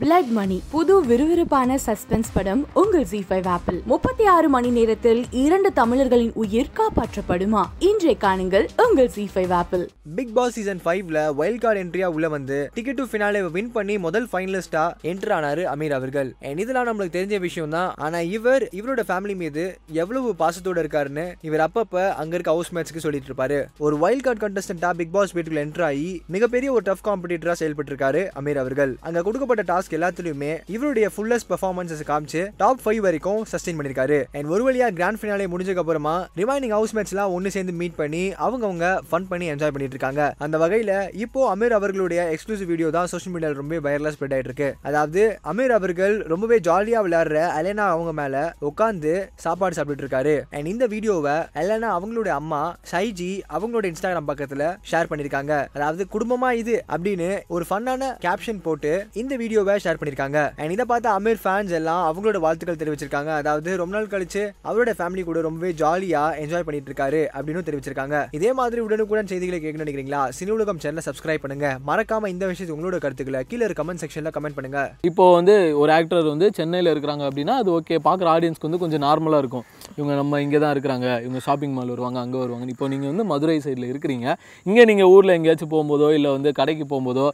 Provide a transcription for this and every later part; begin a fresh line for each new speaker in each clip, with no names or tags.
Blood மணி புது விறுவிறுப்பான suspense படம் உங்கள் ஜி ஃபைவ் ஆப்பிள் முப்பத்தி ஆறு மணி நேரத்தில் இரண்டு தமிழர்களின் உயிர் காப்பாற்றப்படுமா? இன்றைய காணுங்கள் உங்கள் ஜி ஃபைவ் ஆப்பிள்
பிக் பாஸ் சீசன் ஃபைவ்ல வைல்ட் கார்டு என்ட்ரியா உள்ள வந்து டிக்கெட் டு ஃபினாலே வின் பண்ணி முதல் ஃபைனலிஸ்டா என்டர் ஆனாரு அமீர் அவர்கள். இதெல்லாம் நம்மளுக்கு தெரிஞ்ச விஷயம் தான் ஆனா இவர் இவரோட ஃபேமிலி மீது எவ்வளவு பாசத்தோட இருக்காருன்னு இவர் அப்பப்ப அங்க இருக்க ஹவுஸ் மேட்ச்க்கு சொல்லிட்டு இருப்பாரு. ஒரு வைல்ட் கார்டு கண்டஸ்டன்டா பிக் பாஸ் வீட்டுக்குள்ள என்டர் ஆகி மிகப்பெரிய ஒரு டஃப் காம்படிட்டரா செயல்பட்டு இருக்காரு அமீர் அவர்கள். அங்க கொடுக்கப்பட்ட டாஸ்க் எல்லாத்துலயுமே இவருடைய ஃபுல்லஸ்ட் பெர்ஃபார்மன்ஸஸ் காமிச்சு டாப் ஃபைவ் வரைக்கும் சஸ்டெயின் பண்ணிருக்காரு. அண்ட் ஒரு வழியா கிராண்ட் ஃபினாலே முடிஞ்சதுக்கு அப்புறமா ரிமைனிங் ஹவுஸ் மேட்ச்லாம் ஒன்னு சேர்ந்து மீட் பண்ணி அவங்கவுங்க ஃபன் பண்ணி என்ஜாய் பண்ணிட்டு இருக்காங்க அந்த வகையில இப்போ அமீர் அவர்களுடைய எக்ஸ்க்ளூசிவ் வீடியோ தான் சோஷியல் மீடியாவில் ரொம்ப வைரலா ஸ்ப்ரெட் ஆயிட்டு இருக்கு அதாவது அமீர் அவர்கள் ரொம்பவே ஜாலியா விளையாடுற அலேனா அவங்க மேல உட்காந்து சாப்பாடு சாப்பிட்டுட்டு இருக்காரு அண்ட் இந்த வீடியோவை அலேனா அவங்களுடைய அம்மா ஷைஜி அவங்களோட இன்ஸ்டாகிராம் பக்கத்துல ஷேர் பண்ணிருக்காங்க. அதாவது குடும்பமா இது அப்படின்னு ஒரு ஃபன்னான கேப்ஷன் போட்டு இந்த வீடியோ வீடியோவை ஷேர் பண்ணிருக்காங்க அண்ட் இதை பார்த்து அமீர் ஃபேன்ஸ் எல்லாம் அவங்களோட வாழ்த்துக்கள் தெரிவிச்சிருக்காங்க. அதாவது ரொம்ப நாள் கழிச்சு அவரோட ஃபேமிலி கூட ரொம்பவே ஜாலியா என்ஜாய் பண்ணிட்டு இருக்காரு அப்படின்னு தெரிவிச்சிருக்காங்க. இதே மாதிரி உடனுக்குடன் செய்திகளை கேட்கணும்னு நினைக்கிறீங்களா? சினி உலகம் சேனலை சப்ஸ்கிரைப் பண்ணுங்க. மறக்காம இந்த விஷயத்தை உங்களோட கருத்துக்களை கீழே கமெண்ட் செக்ஷன்ல கமெண்ட் பண்ணுங்க.
இப்போ வந்து ஒரு ஆக்டர் வந்து சென்னையில் இருக்கிறாங்க அப்படின்னா அது ஓகே பார்க்குற ஆடியன்ஸ்க்கு வந்து கொஞ்சம் நார்மலாக இருக்கும். இவங்க நம்ம இங்கே தான் இருக்கிறாங்க. இவங்க ஷாப்பிங் மால் வருவாங்க அங்கே வருவாங்க இப்போ நீங்கள் வந்து மதுரை சைடில் இருக்கிறீங்க. இங்கே நீங்கள் ஊரில் எங்கேயாச்சும் போகும்போதோ இல்லை வந்து கடைக்கு போகும்போதோ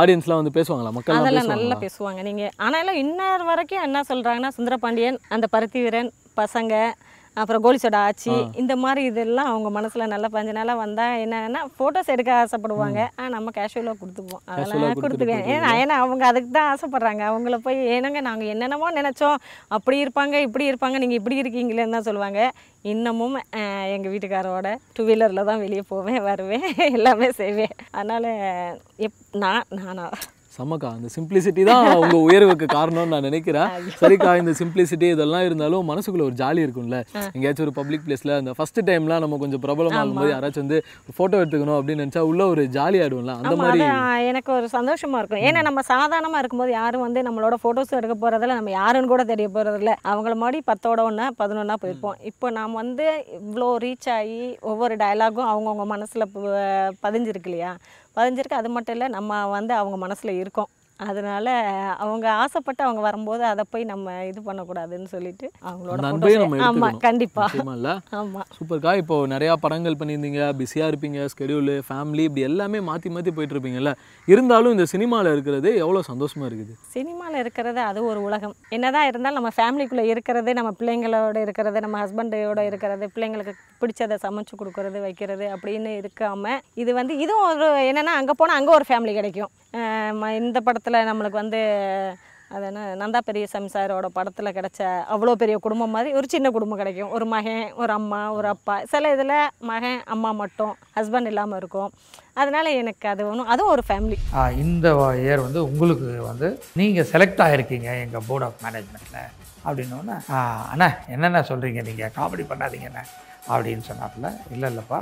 ஆடியன்ஸ்லாம் வந்து பேசுவாங்களா?
அதெல்லாம் நல்லா பேசுவாங்க. நீங்கள் ஆனாலும் இன்னொரு வரைக்கும் என்ன சொல்கிறாங்கன்னா சுந்தரபாண்டியன் அந்த பருத்தி வீரன் பசங்க அப்புறம் கோலிசோட ஆச்சி இந்த மாதிரி இதெல்லாம் அவங்க மனசில் நல்லா பஞ்ச நாளாக வந்தால் என்னன்னா ஃபோட்டோஸ் எடுக்க ஆசைப்படுவாங்க. ஆ நம்ம கேஷுவலாக கொடுத்துக்குவோம். அதெல்லாம் கொடுத்துக்குவேன். ஏன்னா ஏன்னா அவங்க அதுக்கு தான் ஆசைப்படுறாங்க. அவங்கள போய் ஏனங்க நாங்கள் என்னென்னமோ நினச்சோம். அப்படி இருப்பாங்க இப்படி இருப்பாங்க. நீங்கள் இப்படி இருக்கீங்களேன்னு தான் சொல்லுவாங்க. இன்னமும் எங்கள் வீட்டுக்காரோட டூ வீலரில் தான் வெளியே போவேன் வருவேன். எல்லாமே செய்வேன். அதனால் எப் நான் நானா?
செம்மக்கா அந்த சிம்பிளிசிட்டி தான் உங்க உயர்வுக்கு காரணம்னு நான் நினைக்கிறேன். சரிக்கா இந்த சிம்பிளிசிட்டி இதெல்லாம் இருந்தாலும் மனசுக்குள்ள ஒரு ஜாலி இருக்கும்ல. எங்கேயாச்சும் ஒரு பப்ளிக் பிளேஸ்ல அந்த ஃபர்ஸ்ட் டைம்லாம் நம்ம கொஞ்சம் பிரபலம் ஆகும்போது யாராச்சும் வந்து ஃபோட்டோ எடுத்துக்கணும் அப்படின்னு நினைச்சா உள்ள ஒரு ஜாலி ஆயிடும்ல. அந்த மாதிரி
எனக்கு ஒரு சந்தோஷமா இருக்கும். ஏன்னா நம்ம சாதாரணமா இருக்கும்போது யாரும் வந்து நம்மளோட போட்டோஸ் எடுக்க போறதில்ல. நம்ம யாருன்னு கூட தெரிய போறதில்ல. அவங்கள மாதிரி பத்தோட ஒன்றா பதினொன்னா போயிருப்போம். இப்போ நாம் வந்து இவ்வளோ ரீச் ஆகி ஒவ்வொரு டயலாகும் அவங்கவுங்க மனசுல பதிஞ்சிருக்கு இல்லையா? பதிஞ்சிருக்கு. அது மட்டும் இல்லை நம்ம வந்து அவங்க மனசில் இருக்கோம். அதனால அவங்க ஆசைப்பட்டு அவங்க வரும்போது அதை போய் நம்ம இது பண்ணக்கூடாதுன்னு சொல்லிட்டு அவங்களோட
அந்த அன்பையும் நம்ம
photos- ஆமா
எடுத்துக்கணும்.
கண்டிப்பா.
நிச்சயமா இல்ல
ஆமா.
சூப்பர்க்கா. இப்போ நிறையா படங்கள் பண்ணியிருந்தீங்க. பிஸியாக இருப்பீங்க. ஸ்கெடியூலு ஃபேமிலி இப்படி எல்லாமே மாற்றி மாற்றி போயிட்டு இருப்பீங்கல்ல இருந்தாலும் இந்த சினிமாவில் இருக்கிறது எவ்வளோ சந்தோஷமா இருக்குது?
சினிமாவில் இருக்கிறது அது ஒரு உலகம். என்னதான் இருந்தாலும் நம்ம ஃபேமிலிக்குள்ளே இருக்கிறது நம்ம பிள்ளைங்களோட இருக்கிறது நம்ம ஹஸ்பண்டோட இருக்கிறது பிள்ளைங்களுக்கு பிடிச்சதை சமைச்சு கொடுக்கறது வைக்கிறது அப்படின்னு இருக்காம இது வந்து இதுவும் ஒரு என்னென்னா அங்கே போனால் அங்கே ஒரு ஃபேமிலி கிடைக்கும். இந்த படத்தில் நம்மளுக்கு வந்து அது என்ன நந்தா பெரியசாமி சாரோட படத்தில் கிடைச்ச அவ்வளோ பெரிய குடும்பம் மாதிரி ஒரு சின்ன குடும்பம் கிடைக்கும். ஒரு மகன் ஒரு அம்மா ஒரு அப்பா. சில இதில் மகன் அம்மா மட்டும் ஹஸ்பண்ட் இல்லாமல் இருக்கும். அதனால் எனக்கு அது ஒன்றும் அதுவும் ஒரு ஃபேமிலி
இந்த இயர் வந்து உங்களுக்கு வந்து நீங்கள் செலக்ட் ஆகிருக்கீங்க எங்கள் போர்ட் ஆஃப் மேனேஜ்மெண்ட்டில் அப்படின்னோடனே அண்ணா என்னென்ன சொல்கிறீங்க நீங்கள் காமெடி பண்ணாதீங்கண்ணே அப்படின்னு சொன்னாப்புல இல்லை இல்லைப்பா.